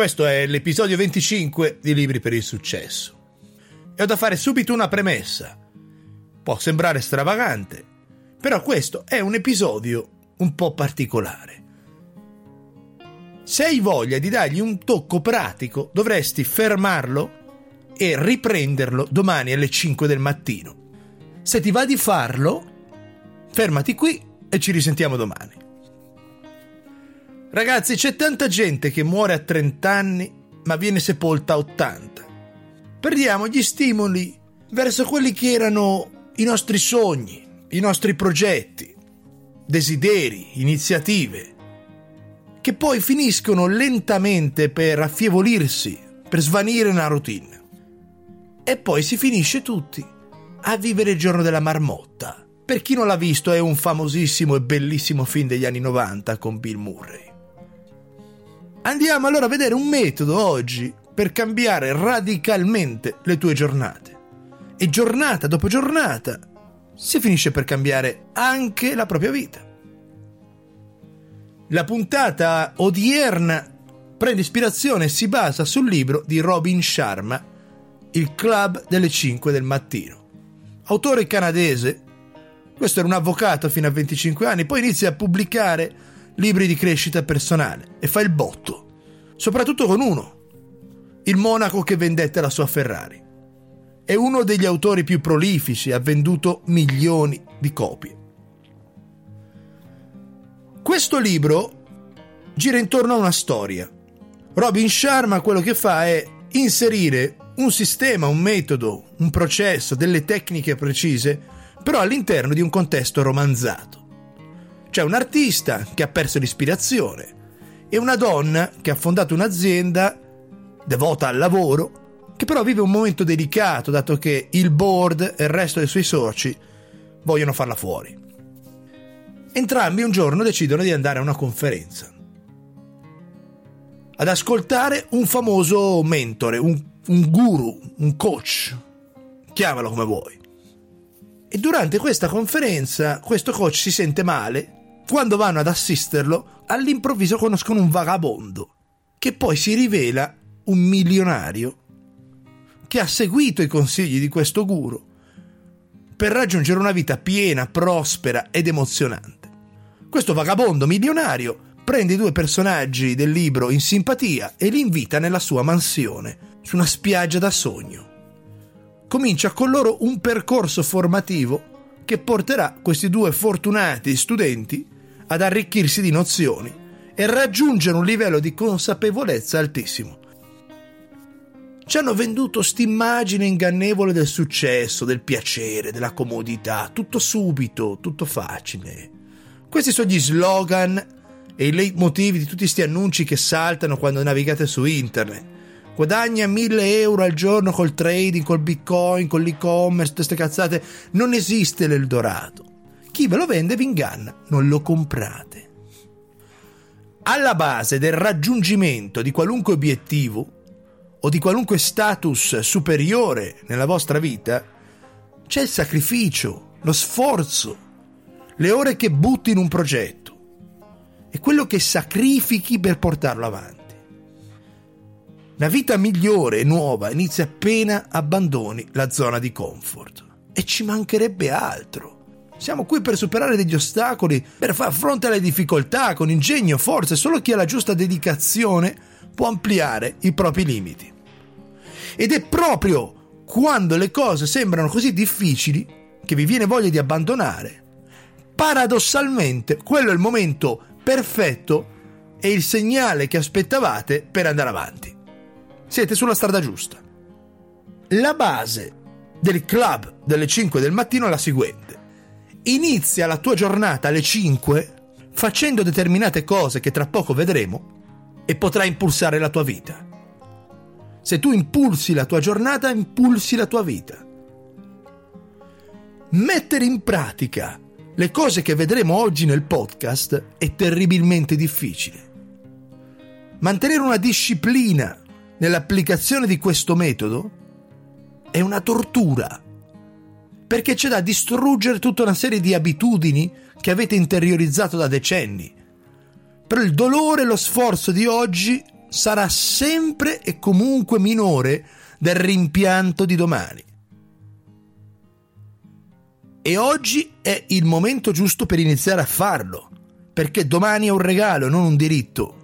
Questo è l'episodio 25 di Libri per il Successo. E ho da fare subito una premessa. Può sembrare stravagante, però questo è un episodio un po' particolare. Se hai voglia di dargli un tocco pratico, dovresti fermarlo e riprenderlo domani alle 5 del mattino. Se ti va di farlo, fermati qui e ci risentiamo domani. Ragazzi, c'è tanta gente che muore a 30 anni ma viene sepolta a 80. Perdiamo gli stimoli verso quelli che erano i nostri sogni, i nostri progetti, desideri, iniziative, che poi finiscono lentamente per affievolirsi, per svanire una routine. E poi si finisce tutti a vivere il giorno della marmotta. Per chi non l'ha visto è un famosissimo e bellissimo film degli anni 90 con Bill Murray. Andiamo allora a vedere un metodo oggi per cambiare radicalmente le tue giornate. E giornata dopo giornata si finisce per cambiare anche la propria vita. La puntata odierna prende ispirazione e si basa sul libro di Robin Sharma, Il club delle 5 del mattino. Autore canadese, questo era un avvocato fino a 25 anni, poi inizia a pubblicare libri di crescita personale e fa il botto, soprattutto con uno, il monaco che vendette la sua Ferrari. È uno degli autori più prolifici, ha venduto milioni di copie. Questo libro gira intorno a una storia. Robin Sharma quello che fa è inserire un sistema, un metodo, un processo, delle tecniche precise, però all'interno di un contesto romanzato. C'è un artista che ha perso l'ispirazione e una donna che ha fondato un'azienda devota al lavoro, che però vive un momento delicato dato che il board e il resto dei suoi soci vogliono farla fuori. Entrambi un giorno decidono di andare a una conferenza ad ascoltare un famoso mentore, un, un guru, un coach, chiamalo come vuoi. E durante questa conferenza questo coach si sente male quando vanno ad assisterlo, all'improvviso conoscono un vagabondo, che poi si rivela un milionario che ha seguito i consigli di questo guru per raggiungere una vita piena, prospera ed emozionante. Questo vagabondo milionario prende i due personaggi del libro in simpatia e li invita nella sua mansione, su una spiaggia da sogno. Comincia con loro un percorso formativo che porterà questi due fortunati studenti ad arricchirsi di nozioni e raggiungere un livello di consapevolezza altissimo. Ci hanno venduto st'immagine ingannevole del successo, del piacere, della comodità, tutto subito, tutto facile. Questi sono gli slogan e i leitmotiv di tutti questi annunci che saltano quando navigate su internet. Guadagna 1000 euro al giorno col trading, col bitcoin, con l'e-commerce, queste cazzate. Non esiste l'Eldorado. Chi ve lo vende vi inganna, non lo comprate. Alla base del raggiungimento di qualunque obiettivo o di qualunque status superiore nella vostra vita c'è il sacrificio, lo sforzo, le ore che butti in un progetto e quello che sacrifichi per portarlo avanti. La vita migliore e nuova inizia appena abbandoni la zona di comfort. E ci mancherebbe altro. Siamo qui per superare degli ostacoli, per far fronte alle difficoltà con ingegno, forza solo chi ha la giusta dedicazione può ampliare i propri limiti. Ed è proprio quando le cose sembrano così difficili che vi viene voglia di abbandonare. Paradossalmente, quello è il momento perfetto e il segnale che aspettavate per andare avanti. Siete sulla strada giusta. La base del club delle 5 del mattino è la seguente inizia la tua giornata alle 5 facendo determinate cose che tra poco vedremo e potrai impulsare la tua vita. Se tu impulsi la tua giornata, impulsi la tua vita. Mettere in pratica le cose che vedremo oggi nel podcast è terribilmente difficile. Mantenere una disciplina nell'applicazione di questo metodo è una tortura perché c'è da distruggere tutta una serie di abitudini che avete interiorizzato da decenni. Però il dolore e lo sforzo di oggi sarà sempre e comunque minore del rimpianto di domani. E oggi è il momento giusto per iniziare a farlo, perché domani è un regalo, non un diritto.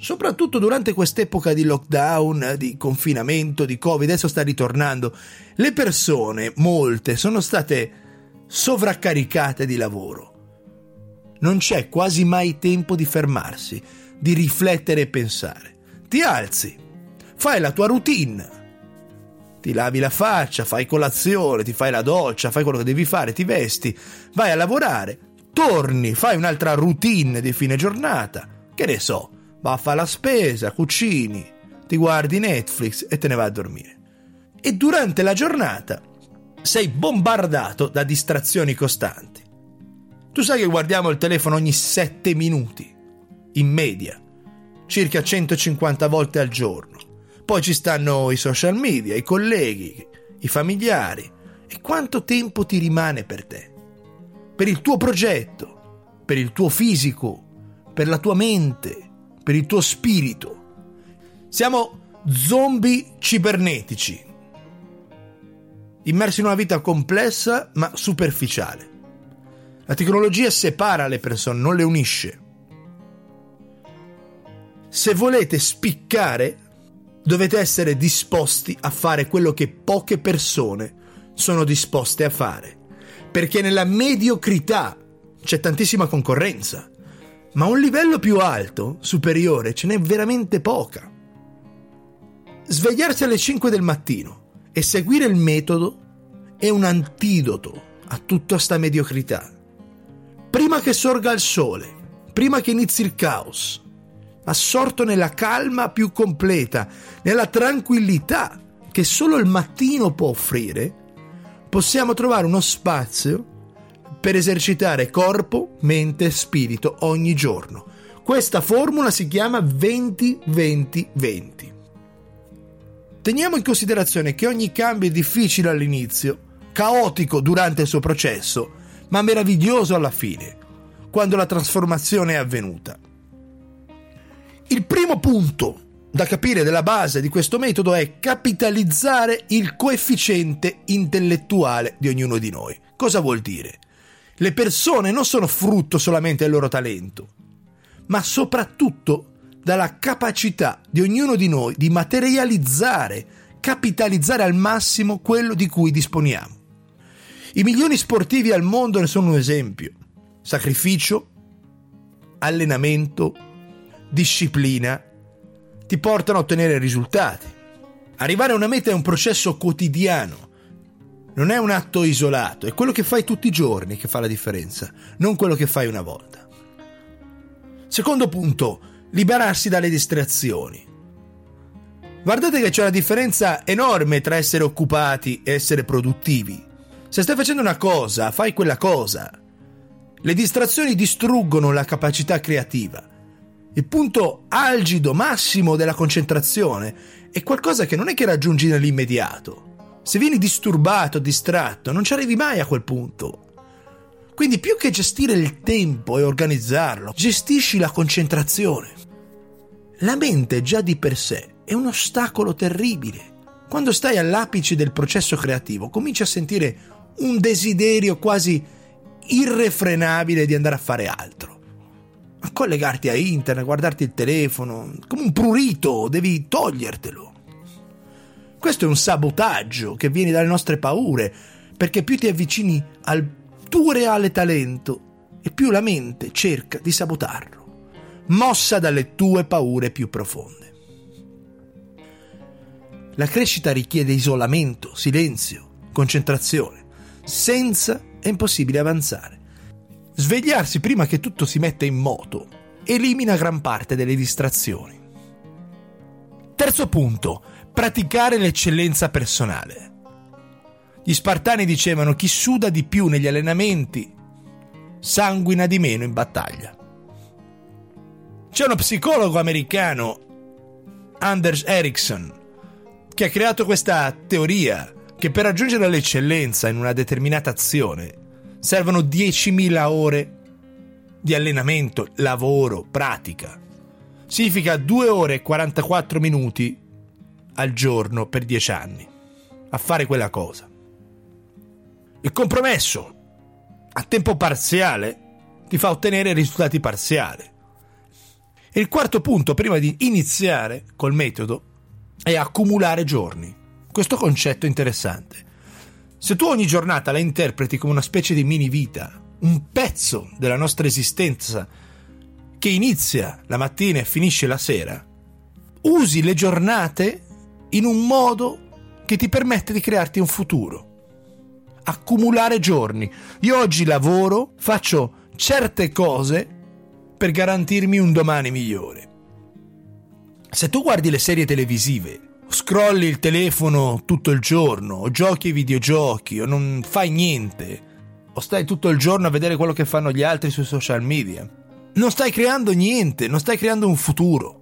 Soprattutto durante quest'epoca di lockdown, di confinamento, di Covid, adesso sta ritornando. Le persone, molte, sono state sovraccaricate di lavoro. Non c'è quasi mai tempo di fermarsi, di riflettere e pensare. Ti alzi, fai la tua routine, ti lavi la faccia, fai colazione, ti fai la doccia, fai quello che devi fare, ti vesti, vai a lavorare, torni, fai un'altra routine di fine giornata, che ne so, va a fare la spesa, cucini, ti guardi Netflix e te ne vai a dormire. E durante la giornata sei bombardato da distrazioni costanti. Tu sai che guardiamo il telefono ogni 7 minuti, in media, circa 150 volte al giorno. Poi ci stanno i social media, i colleghi, i familiari. E quanto tempo ti rimane per te? Per il tuo progetto, per il tuo fisico, per la tua mente, per il tuo spirito. Siamo zombie cibernetici, immersi in una vita complessa ma superficiale. La tecnologia separa le persone, non le unisce. Se volete spiccare, dovete essere disposti a fare quello che poche persone sono disposte a fare. Perché nella mediocrità c'è tantissima concorrenza, ma un livello più alto, superiore, ce n'è veramente poca. Svegliarsi alle 5 del mattino e seguire il metodo è un antidoto a tutta sta mediocrità. Prima che sorga il sole, prima che inizi il caos, assorto nella calma più completa, nella tranquillità che solo il mattino può offrire, possiamo trovare uno spazio per esercitare corpo, mente e spirito ogni giorno. Questa formula si chiama 20-20-20. Teniamo in considerazione che ogni cambio è difficile all'inizio, caotico durante il suo processo, ma meraviglioso alla fine, quando la trasformazione è avvenuta. Il primo punto da capire della base di questo metodo è capitalizzare il coefficiente intellettuale di ognuno di noi. Cosa vuol dire? Le persone non sono frutto solamente del loro talento, ma soprattutto dalla capacità di ognuno di noi di materializzare, capitalizzare al massimo quello di cui disponiamo. I milioni sportivi al mondo ne sono un esempio. Sacrificio, allenamento, disciplina ti portano a ottenere risultati. Arrivare a una meta è un processo quotidiano, non è un atto isolato, è quello che fai tutti i giorni che fa la differenza, non quello che fai una volta. Secondo punto, liberarsi dalle distrazioni. Guardate che c'è una differenza enorme tra essere occupati e essere produttivi. Se stai facendo una cosa, fai quella cosa. Le distrazioni distruggono la capacità creativa il punto algido massimo della concentrazione è qualcosa che non è che raggiungi nell'immediato. Se vieni disturbato, distratto, non ci arrivi mai a quel punto. Quindi più che gestire il tempo e organizzarlo, gestisci la concentrazione. La mente già di per sé è un ostacolo terribile. Quando stai all'apice del processo creativo, cominci a sentire un desiderio quasi irrefrenabile di andare a fare altro a collegarti a internet, guardarti il telefono, come un prurito, devi togliertelo. Questo è un sabotaggio che viene dalle nostre paure, perché più ti avvicini al tuo reale talento e più la mente cerca di sabotarlo, mossa dalle tue paure più profonde. La crescita richiede isolamento, silenzio, concentrazione. Senza è impossibile avanzare. Svegliarsi prima che tutto si metta in moto elimina gran parte delle distrazioni. Terzo punto, praticare l'eccellenza personale. Gli spartani dicevano chi suda di più negli allenamenti sanguina di meno in battaglia. C'è uno psicologo americano, Anders Ericsson, che ha creato questa teoria che per raggiungere l'eccellenza in una determinata azione servono 10.000 ore di allenamento, lavoro, pratica. significa 2 ore e 44 minuti al giorno per 10 anni a fare quella cosa. Il compromesso a tempo parziale ti fa ottenere risultati parziali. E il quarto punto, prima di iniziare col metodo, è accumulare giorni. Questo concetto è interessante. Se tu ogni giornata la interpreti come una specie di mini vita, un pezzo della nostra esistenza che inizia la mattina e finisce la sera, usi le giornate in un modo che ti permette di crearti un futuro. Accumulare giorni. Io oggi lavoro, faccio certe cose per garantirmi un domani migliore. Se tu guardi le serie televisive, scrolli il telefono tutto il giorno, o giochi ai videogiochi, o non fai niente, o stai tutto il giorno a vedere quello che fanno gli altri sui social media, non stai creando niente, non stai creando un futuro.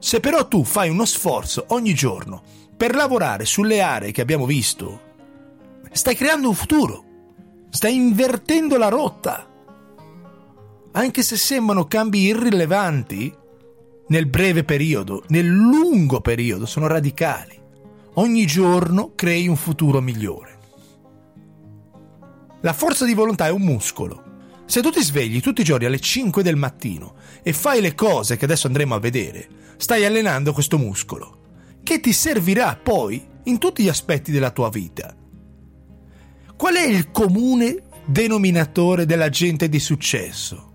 Se però tu fai uno sforzo ogni giorno per lavorare sulle aree che abbiamo visto, stai creando un futuro, stai invertendo la rotta. Anche se sembrano cambi irrilevanti, nel breve periodo, nel lungo periodo sono radicali. Ogni giorno crei un futuro migliore. La forza di volontà è un muscolo se tu ti svegli tutti i giorni alle 5 del mattino e fai le cose che adesso andremo a vedere, stai allenando questo muscolo, che ti servirà poi in tutti gli aspetti della tua vita. Qual è il comune denominatore della gente di successo?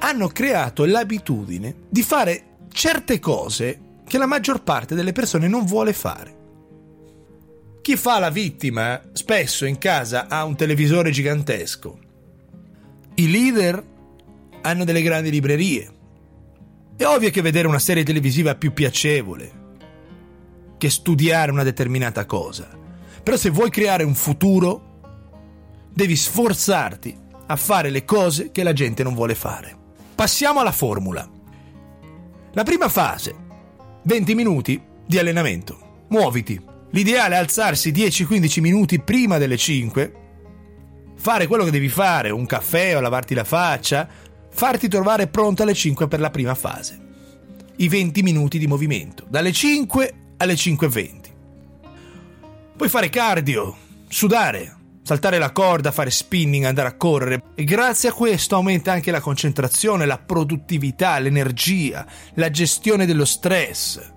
Hanno creato l'abitudine di fare certe cose che la maggior parte delle persone non vuole fare. Chi fa la vittima spesso in casa ha un televisore gigantesco i leader hanno delle grandi librerie. È ovvio che vedere una serie televisiva è più piacevole che studiare una determinata cosa. Però se vuoi creare un futuro, devi sforzarti a fare le cose che la gente non vuole fare. Passiamo alla formula. La prima fase, 20 minuti di allenamento. Muoviti. L'ideale è alzarsi 10-15 minuti prima delle 5 fare quello che devi fare, un caffè o lavarti la faccia, farti trovare pronto alle 5 per la prima fase. I 20 minuti di movimento, dalle 5 alle 5.20. Puoi fare cardio, sudare, saltare la corda, fare spinning, andare a correre e grazie a questo aumenta anche la concentrazione, la produttività, l'energia, la gestione dello stress.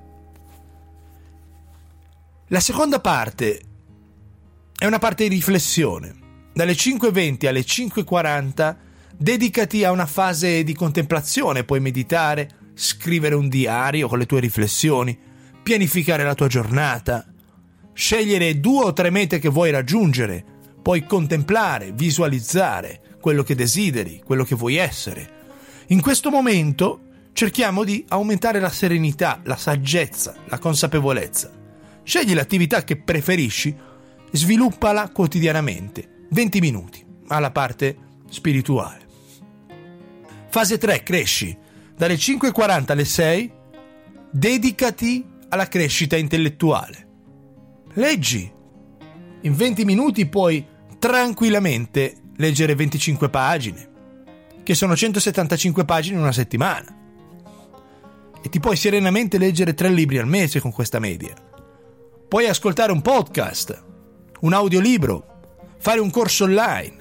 La seconda parte è una parte di riflessione dalle 5.20 alle 5.40 dedicati a una fase di contemplazione, puoi meditare, scrivere un diario con le tue riflessioni, pianificare la tua giornata, scegliere due o tre mete che vuoi raggiungere, puoi contemplare, visualizzare quello che desideri, quello che vuoi essere. In questo momento cerchiamo di aumentare la serenità, la saggezza, la consapevolezza. Scegli l'attività che preferisci, sviluppala quotidianamente 20 minuti alla parte spirituale. Fase 3, cresci. Dalle 5.40 alle 6, dedicati alla crescita intellettuale. Leggi. In 20 minuti puoi tranquillamente leggere 25 pagine, che sono 175 pagine in una settimana. E ti puoi serenamente leggere 3 libri al mese con questa media. Puoi ascoltare un podcast, un audiolibro, fare un corso online.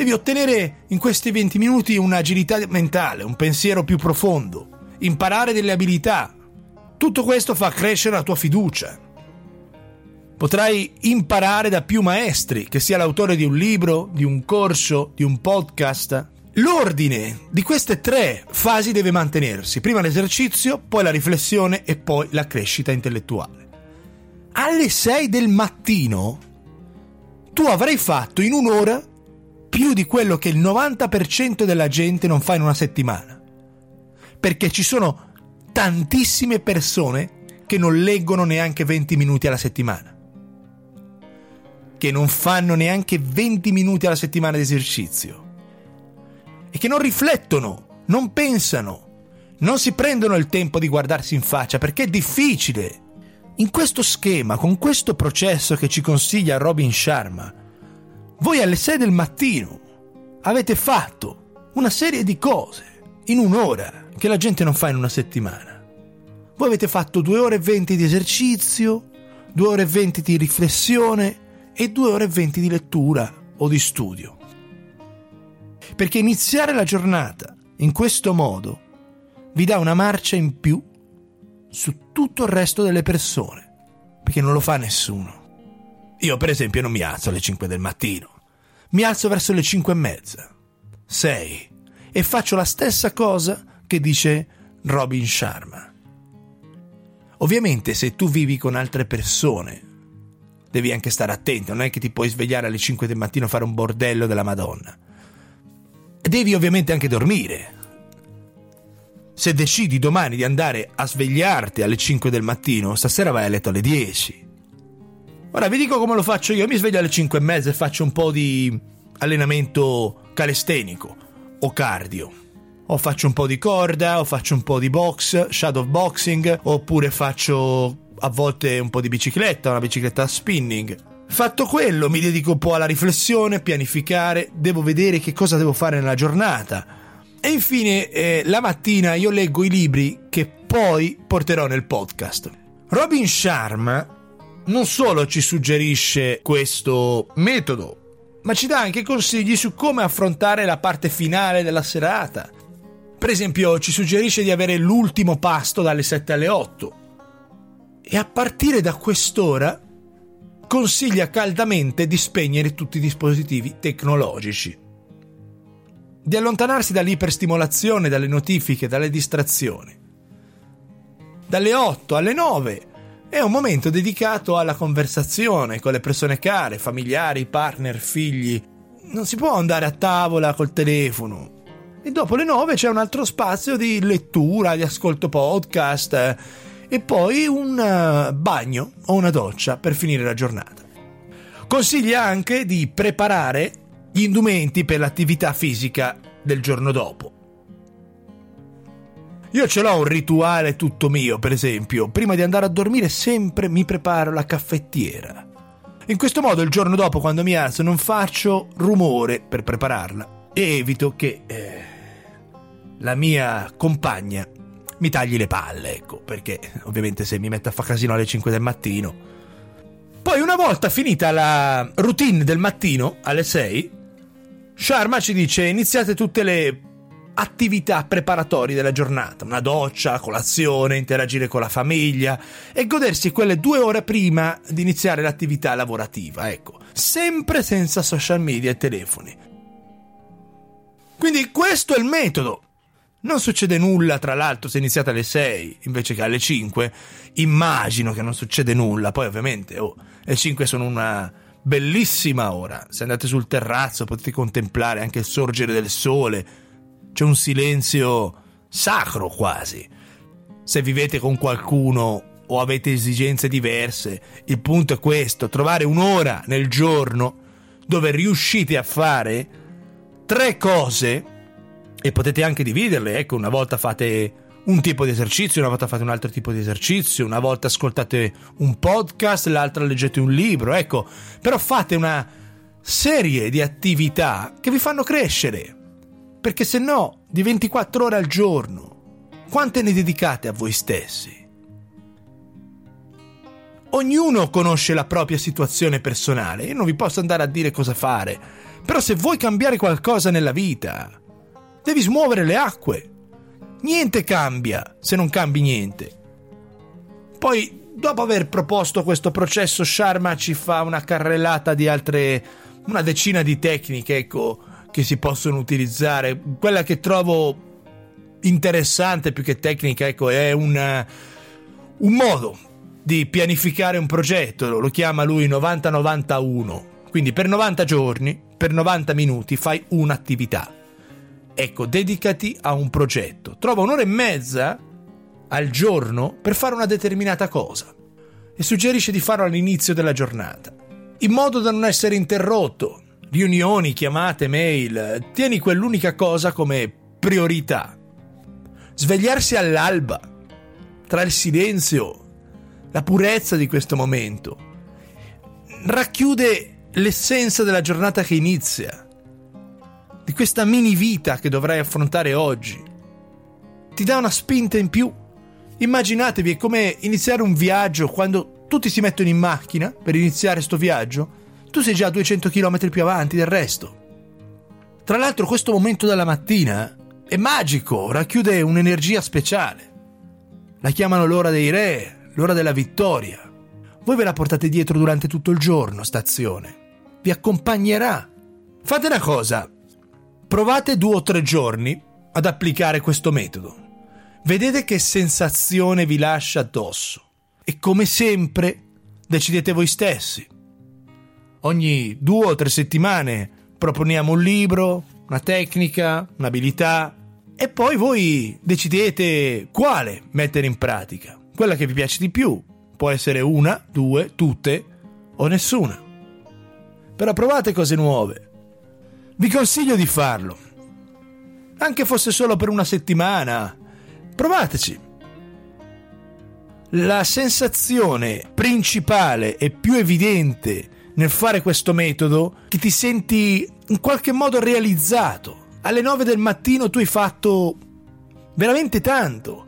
Devi ottenere in questi 20 minuti un'agilità mentale, un pensiero più profondo, imparare delle abilità. Tutto questo fa crescere la tua fiducia. Potrai imparare da più maestri, che sia l'autore di un libro, di un corso, di un podcast. L'ordine di queste tre fasi deve mantenersi, prima l'esercizio, poi la riflessione e poi la crescita intellettuale. Alle 6 del mattino tu avrai fatto in un'ora più di quello che il 90% della gente non fa in una settimana. Perché ci sono tantissime persone che non leggono neanche 20 minuti alla settimana. Che non fanno neanche 20 minuti alla settimana di esercizio. E che non riflettono, non pensano, non si prendono il tempo di guardarsi in faccia perché è difficile in questo schema, con questo processo che ci consiglia Robin Sharma, voi alle 6 del mattino avete fatto una serie di cose in un'ora che la gente non fa in una settimana. Voi avete fatto 2 ore e 20 di esercizio, 2 ore e 20 di riflessione e 2 ore e 20 di lettura o di studio. Perché iniziare la giornata in questo modo vi dà una marcia in più su tutto il resto delle persone, perché non lo fa nessuno. Io, per esempio, non mi alzo alle 5 del mattino, mi alzo verso le 5 e mezza, 6, e faccio la stessa cosa che dice Robin Sharma. Ovviamente, se tu vivi con altre persone, devi anche stare attento, non è che ti puoi svegliare alle 5 del mattino e fare un bordello della Madonna. Devi ovviamente anche dormire, se decidi domani di andare a svegliarti alle 5 del mattino, stasera vai a letto alle 10. Ora vi dico come lo faccio io, mi sveglio alle 5 e mezza e faccio un po' di allenamento calistenico o cardio. O faccio un po' di corda, o faccio un po' di box, shadow boxing, oppure faccio a volte un po' di bicicletta, una bicicletta spinning. Fatto quello, mi dedico un po' alla riflessione, pianificare, devo vedere che cosa devo fare nella giornata e infine, eh, la mattina io leggo i libri che poi porterò nel podcast. Robin Sharma non solo ci suggerisce questo metodo, ma ci dà anche consigli su come affrontare la parte finale della serata. Per esempio, ci suggerisce di avere l'ultimo pasto dalle 7 alle 8. E a partire da quest'ora consiglia caldamente di spegnere tutti i dispositivi tecnologici di allontanarsi dall'iperstimolazione, dalle notifiche, dalle distrazioni. Dalle 8 alle 9 è un momento dedicato alla conversazione con le persone care, familiari, partner, figli. Non si può andare a tavola col telefono. E dopo le 9 c'è un altro spazio di lettura, di ascolto podcast e poi un eh, bagno o una doccia per finire la giornata. Consiglia anche di preparare gli indumenti per l'attività fisica del giorno dopo. Io ce l'ho un rituale tutto mio, per esempio, prima di andare a dormire sempre mi preparo la caffettiera. In questo modo il giorno dopo quando mi alzo non faccio rumore per prepararla e evito che eh, la mia compagna mi tagli le palle, ecco, perché ovviamente se mi metto a fare casino alle 5 del mattino. Poi una volta finita la routine del mattino alle 6, Sharma ci dice iniziate tutte le attività preparatorie della giornata, una doccia, colazione, interagire con la famiglia e godersi quelle due ore prima di iniziare l'attività lavorativa, ecco, sempre senza social media e telefoni. Quindi questo è il metodo. Non succede nulla, tra l'altro, se iniziate alle 6 invece che alle 5. Immagino che non succede nulla. Poi, ovviamente, oh, le 5 sono una bellissima ora. Se andate sul terrazzo potete contemplare anche il sorgere del sole. C'è un silenzio sacro quasi. Se vivete con qualcuno o avete esigenze diverse, il punto è questo, trovare un'ora nel giorno dove riuscite a fare tre cose e potete anche dividerle, ecco, una volta fate un tipo di esercizio, una volta fate un altro tipo di esercizio, una volta ascoltate un podcast, l'altra leggete un libro, ecco, però fate una serie di attività che vi fanno crescere, perché se no, di 24 ore al giorno, quante ne dedicate a voi stessi? Ognuno conosce la propria situazione personale, io non vi posso andare a dire cosa fare, però se vuoi cambiare qualcosa nella vita, devi smuovere le acque, Niente cambia se non cambi niente. Poi, dopo aver proposto questo processo, Sharma ci fa una carrellata di altre, una decina di tecniche, ecco, che si possono utilizzare. Quella che trovo interessante più che tecnica, ecco, è un, un modo di pianificare un progetto, lo chiama lui 90-91. Quindi per 90 giorni, per 90 minuti fai un'attività. Ecco, dedicati a un progetto. Trova un'ora e mezza al giorno per fare una determinata cosa e suggerisce di farlo all'inizio della giornata, in modo da non essere interrotto. Riunioni, chiamate, mail, tieni quell'unica cosa come priorità. Svegliarsi all'alba, tra il silenzio, la purezza di questo momento, racchiude l'essenza della giornata che inizia di questa mini vita che dovrai affrontare oggi. Ti dà una spinta in più. Immaginatevi è come iniziare un viaggio quando tutti si mettono in macchina per iniziare sto viaggio. Tu sei già a 200 km più avanti del resto. Tra l'altro questo momento della mattina è magico, racchiude un'energia speciale. La chiamano l'ora dei re, l'ora della vittoria. Voi ve la portate dietro durante tutto il giorno, stazione. Vi accompagnerà. Fate una cosa, provate due o tre giorni ad applicare questo metodo. Vedete che sensazione vi lascia addosso. E come sempre, decidete voi stessi. Ogni due o tre settimane proponiamo un libro, una tecnica, un'abilità e poi voi decidete quale mettere in pratica. Quella che vi piace di più. Può essere una, due, tutte o nessuna. Però provate cose nuove. Vi consiglio di farlo. Anche fosse solo per una settimana. Provateci. La sensazione principale e più evidente nel fare questo metodo che ti senti in qualche modo realizzato alle 9 del mattino tu hai fatto veramente tanto.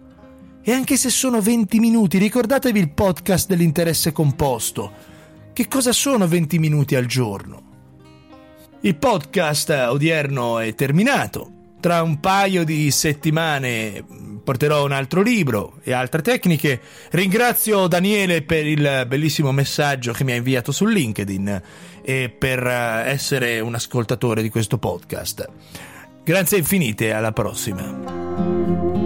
E anche se sono 20 minuti, ricordatevi il podcast dell'interesse composto. Che cosa sono 20 minuti al giorno? Il podcast odierno è terminato. Tra un paio di settimane porterò un altro libro e altre tecniche. Ringrazio Daniele per il bellissimo messaggio che mi ha inviato su LinkedIn e per essere un ascoltatore di questo podcast. Grazie infinite, alla prossima.